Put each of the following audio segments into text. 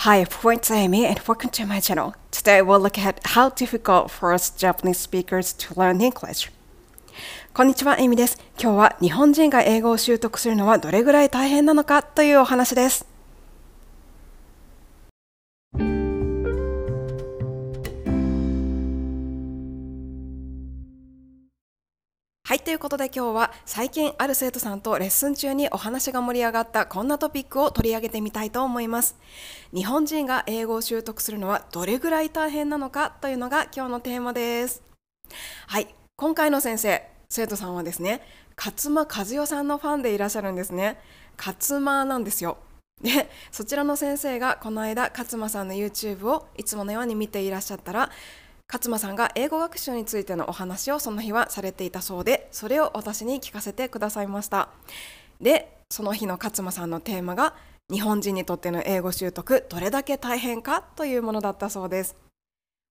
Hi, it's Amy and welcome to my channel. Today we'll look at how difficult for us Japanese speakers to learn English. こんにちは、エミです。今日は日本人が英語を習得するのはどれぐらい大変なのかというお話です。はい、ということで今日は最近ある生徒さんとレッスン中にお話が盛り上がったこんなトピックを取り上げてみたいと思います。日本人が英語を習得するのはどれぐらい大変なのかというのが今日のテーマです。はい、今回の先生、生徒さんはですね、勝間和代さんのファンでいらっしゃるんですね。勝間なんですよ。で、そちらの先生がこの間勝間さんの YouTube をいつものように見ていらっしゃったら、勝間さんが英語学習についてのお話をその日はされていたそうでそれを私に聞かせてくださいました。でその日の勝間さんのテーマが日本人にとっての英語習得どれだけ大変かというものだったそうです、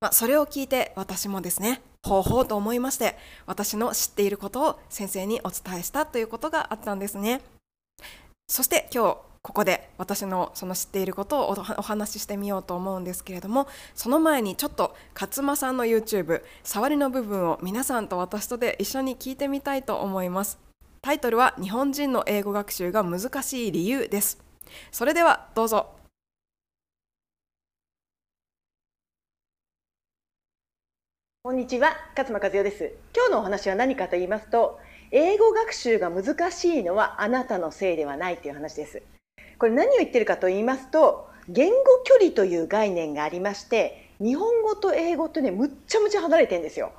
まあ、それを聞いて私もですね方法と思いまして私の知っていることを先生にお伝えしたということがあったんですね。そして今日ここで私のその知っていることをお話ししてみようと思うんですけれどもその前にちょっと勝間さんの YouTube 触りの部分を皆さんと私とで一緒に聞いてみたいと思います。タイトルは日本人の英語学習が難しい理由です。それではどうぞ。こんにちは勝間和代です。今日のお話は何かと言いますと英語学習が難しいのはあなたのせいではないという話です。これ何を言ってるかと言いますと言語距離という概念がありまして日本語と英語とねむっちゃむちゃ離れてるんですよ。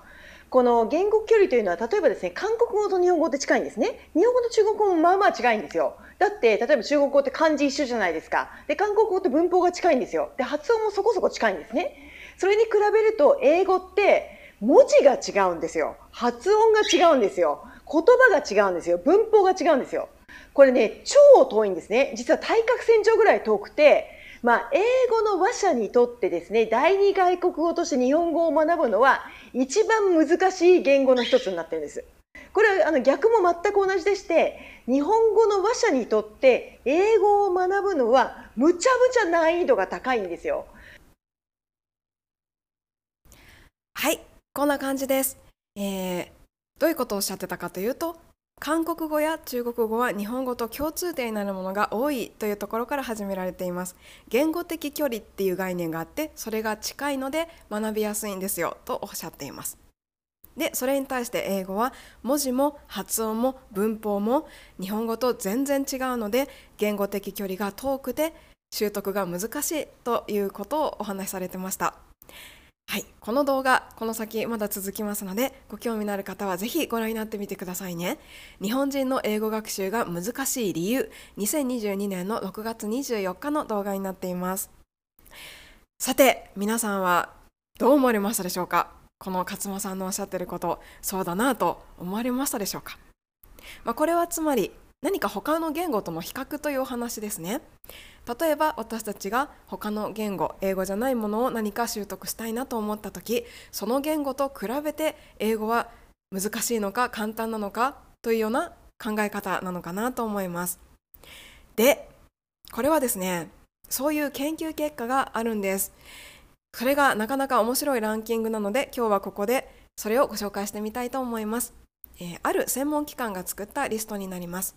この言語距離というのは例えばですね韓国語と日本語って近いんですね。日本語と中国語もまあまあ近いんですよ。だって例えば中国語って漢字一緒じゃないですか。で韓国語って文法が近いんですよ。で発音もそこそこ近いんですね。それに比べると英語って文字が違うんですよ。発音が違うんですよ。言葉が違うんですよ。文法が違うんですよ。これね、超遠いんですね。実は対角線上ぐらい遠くて、まあ、英語の話者にとってですね、第二外国語として日本語を学ぶのは一番難しい言語の一つになってるんです。これはあの逆も全く同じでして、日本語の話者にとって英語を学ぶのはむちゃむちゃ難易度が高いんですよ。はい、こんな感じです。えー、どういうことをおっしゃってたかというと、韓国語や中国語は日本語と共通点になるものが多いというところから始められています。言語的距離っていう概念があってそれが近いので学びやすいんですよとおっしゃっています。でそれに対して英語は文字も発音も文法も日本語と全然違うので言語的距離が遠くて習得が難しいということをお話しされてました。はい、この動画、この先まだ続きますので、ご興味のある方はぜひご覧になってみてくださいね。日本人の英語学習が難しい理由、2022年の6月24日の動画になっています。さて、皆さんはどう思われましたでしょうか？この勝間さんのおっしゃってること、そうだなと思われましたでしょうか、まあ、これはつまり、何か他の言語との比較というお話ですね。例えば私たちが他の言語英語じゃないものを何か習得したいなと思った時その言語と比べて英語は難しいのか簡単なのかというような考え方なのかなと思います。でこれはですねそういう研究結果があるんです。それがなかなか面白いランキングなので今日はここでそれをご紹介してみたいと思います。えー、ある専門機関が作ったリストになります。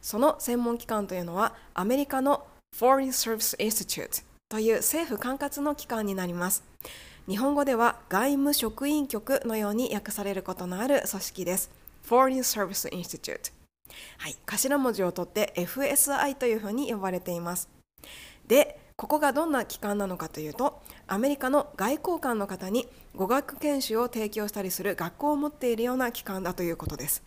その専門機関というのはアメリカの Foreign Service Institute という政府管轄の機関になります。日本語では外務職員局のように訳されることのある組織です。Foreign Service Institute。はい、頭文字を取って FSI というふうに呼ばれています。で、ここがどんな機関なのかというと、アメリカの外交官の方に語学研修を提供したりする学校を持っているような機関だということです。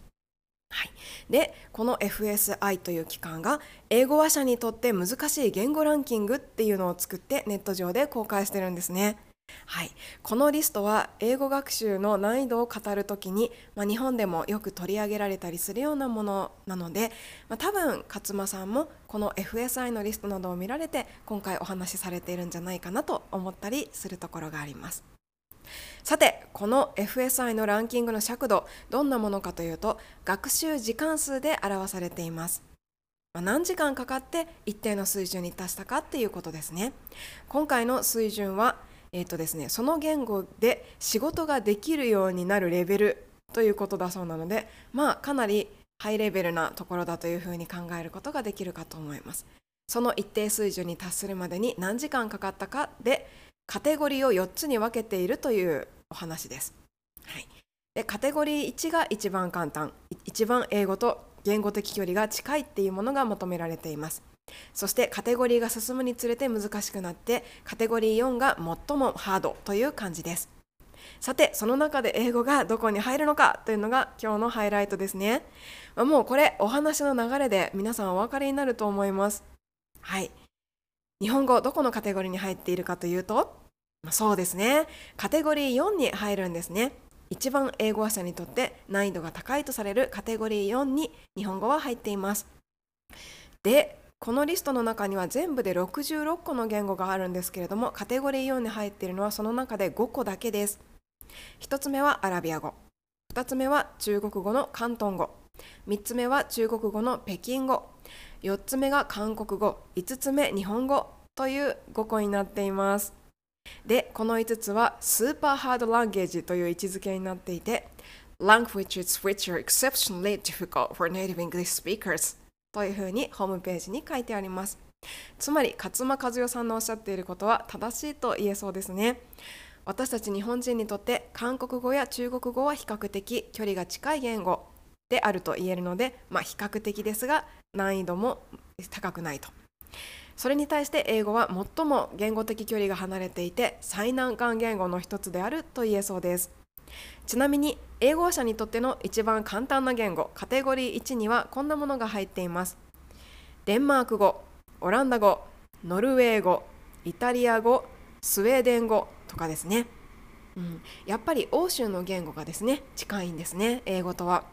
はい、でこの FSI という機関が英語話者にとって難しい言語ランキングっていうのを作ってネット上で公開してるんですね。はい、このリストは英語学習の難易度を語るときに、まあ、日本でもよく取り上げられたりするようなものなので、まあ、多分勝間さんもこの FSI のリストなどを見られて今回お話しされているんじゃないかなと思ったりするところがあります。さてこの FSI のランキングの尺度どんなものかというと学習時間数で表されています。何時間かかって一定の水準に達したかっていうことですね。今回の水準は、えーとですね、その言語で仕事ができるようになるレベルということだそうなのでまあかなりハイレベルなところだというふうに考えることができるかと思います。その一定水準に達するまでに何時間かかったかでカテゴリーを4つに分けているというお話です、はい、でカテゴリー1が一番簡単。一番英語と言語的距離が近いっていうものが求められています。そしてカテゴリーが進むにつれて難しくなってカテゴリー4が最もハードという感じです。さてその中で英語がどこに入るのかというのが今日のハイライトですね。もうこれお話の流れで皆さんお分かりになると思います。はい。日本語どこのカテゴリーに入っているかというとそうですね。カテゴリー4に入るんですね。一番英語話者にとって難易度が高いとされるカテゴリー4に日本語は入っています。でこのリストの中には全部で66個の言語があるんですけれどもカテゴリー4に入っているのはその中で5個だけです。1つ目はアラビア語。2つ目は中国語の広東語。3つ目は中国語の北京語。4つ目が韓国語。5つ目日本語という5個になっています。でこの5つはスーパーハードランゲージという位置づけになっていて Languages which are exceptionally difficult for native English speakers というふうにホームページに書いてあります。つまり勝間和代さんのおっしゃっていることは正しいと言えそうですね。私たち日本人にとって韓国語や中国語は比較的距離が近い言語であると言えるので、まあ、比較的ですが難易度も高くないと。それに対して英語は最も言語的距離が離れていて最難関言語の一つであると言えそうです。ちなみに英語者にとっての一番簡単な言語カテゴリー1にはこんなものが入っています。デンマーク語オランダ語ノルウェー語イタリア語スウェーデン語とかですね、うん、やっぱり欧州の言語がですね近いんですね英語とは。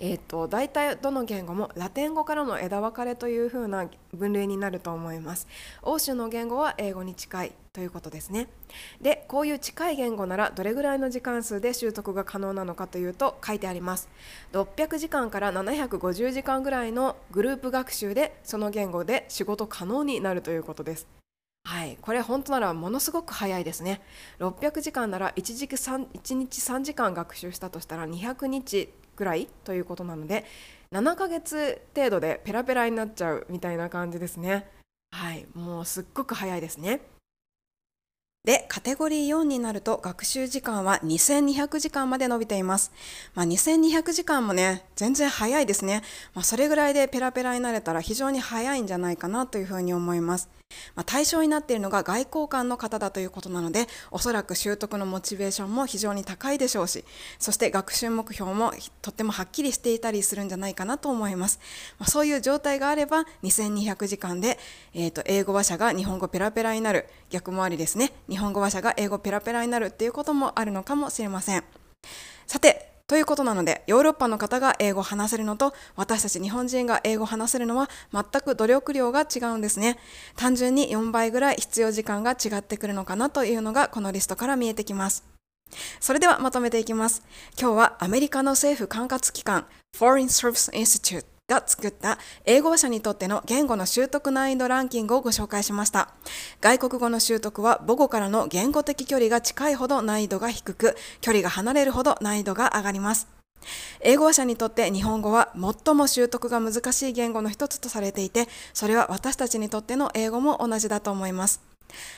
えーと、大体どの言語もラテン語からの枝分かれというふうな分類になると思います。欧州の言語は英語に近いということですね。でこういう近い言語ならどれぐらいの時間数で習得が可能なのかというと書いてあります。600時間から750時間ぐらいのグループ学習でその言語で仕事可能になるということです。はい、これ本当ならものすごく早いですね。600時間なら 1, 時1日3時間学習したとしたら200日ぐらいということなので7ヶ月程度でペラペラになっちゃうみたいな感じですねはいもうすっごく早いですねで、カテゴリー4になると学習時間は2200時間まで伸びています。まあ、2200時間もね、全然早いですね。まあ、それぐらいでペラペラになれたら非常に早いんじゃないかなというふうに思います。まあ、対象になっているのが外交官の方だということなので、おそらく習得のモチベーションも非常に高いでしょうし、そして学習目標もとってもはっきりしていたりするんじゃないかなと思います。まあ、そういう状態があれば、2200時間で、えー、と英語話者が日本語ペラペラになる、逆もありですね。日本語話者が英語ペラペラになるっていうこともあるのかもしれません。さて、ということなので、ヨーロッパの方が英語を話せるのと、私たち日本人が英語を話せるのは全く努力量が違うんですね。単純に4倍ぐらい必要時間が違ってくるのかなというのがこのリストから見えてきます。それではまとめていきます。今日はアメリカの政府管轄機関 Foreign Service Institute が作った英語話者にとっての言語の習得難易度ランキングをご紹介しました。外国語の習得は母語からの言語的距離が近いほど難易度が低く、距離が離れるほど難易度が上がります。英語話者にとって日本語は最も習得が難しい言語の一つとされていて、それは私たちにとっての英語も同じだと思います。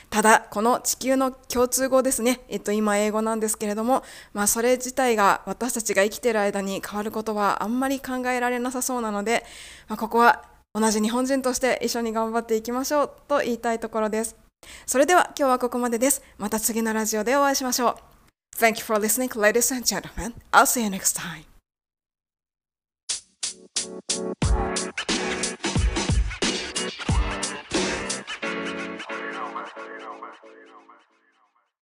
ただ、この地球の共通語ですね、えっと、今英語なんですけれども、まあ、それ自体が私たちが生きている間に変わることはあんまり考えられなさそうなので、まあ、ここは同じ日本人として一緒に頑張っていきましょうと言いたいところです。それでは今日はここまでです。また次のラジオでお会いしましょう。Thank you for listening, ladies and gentlemen. I'll see you next time. you know, man.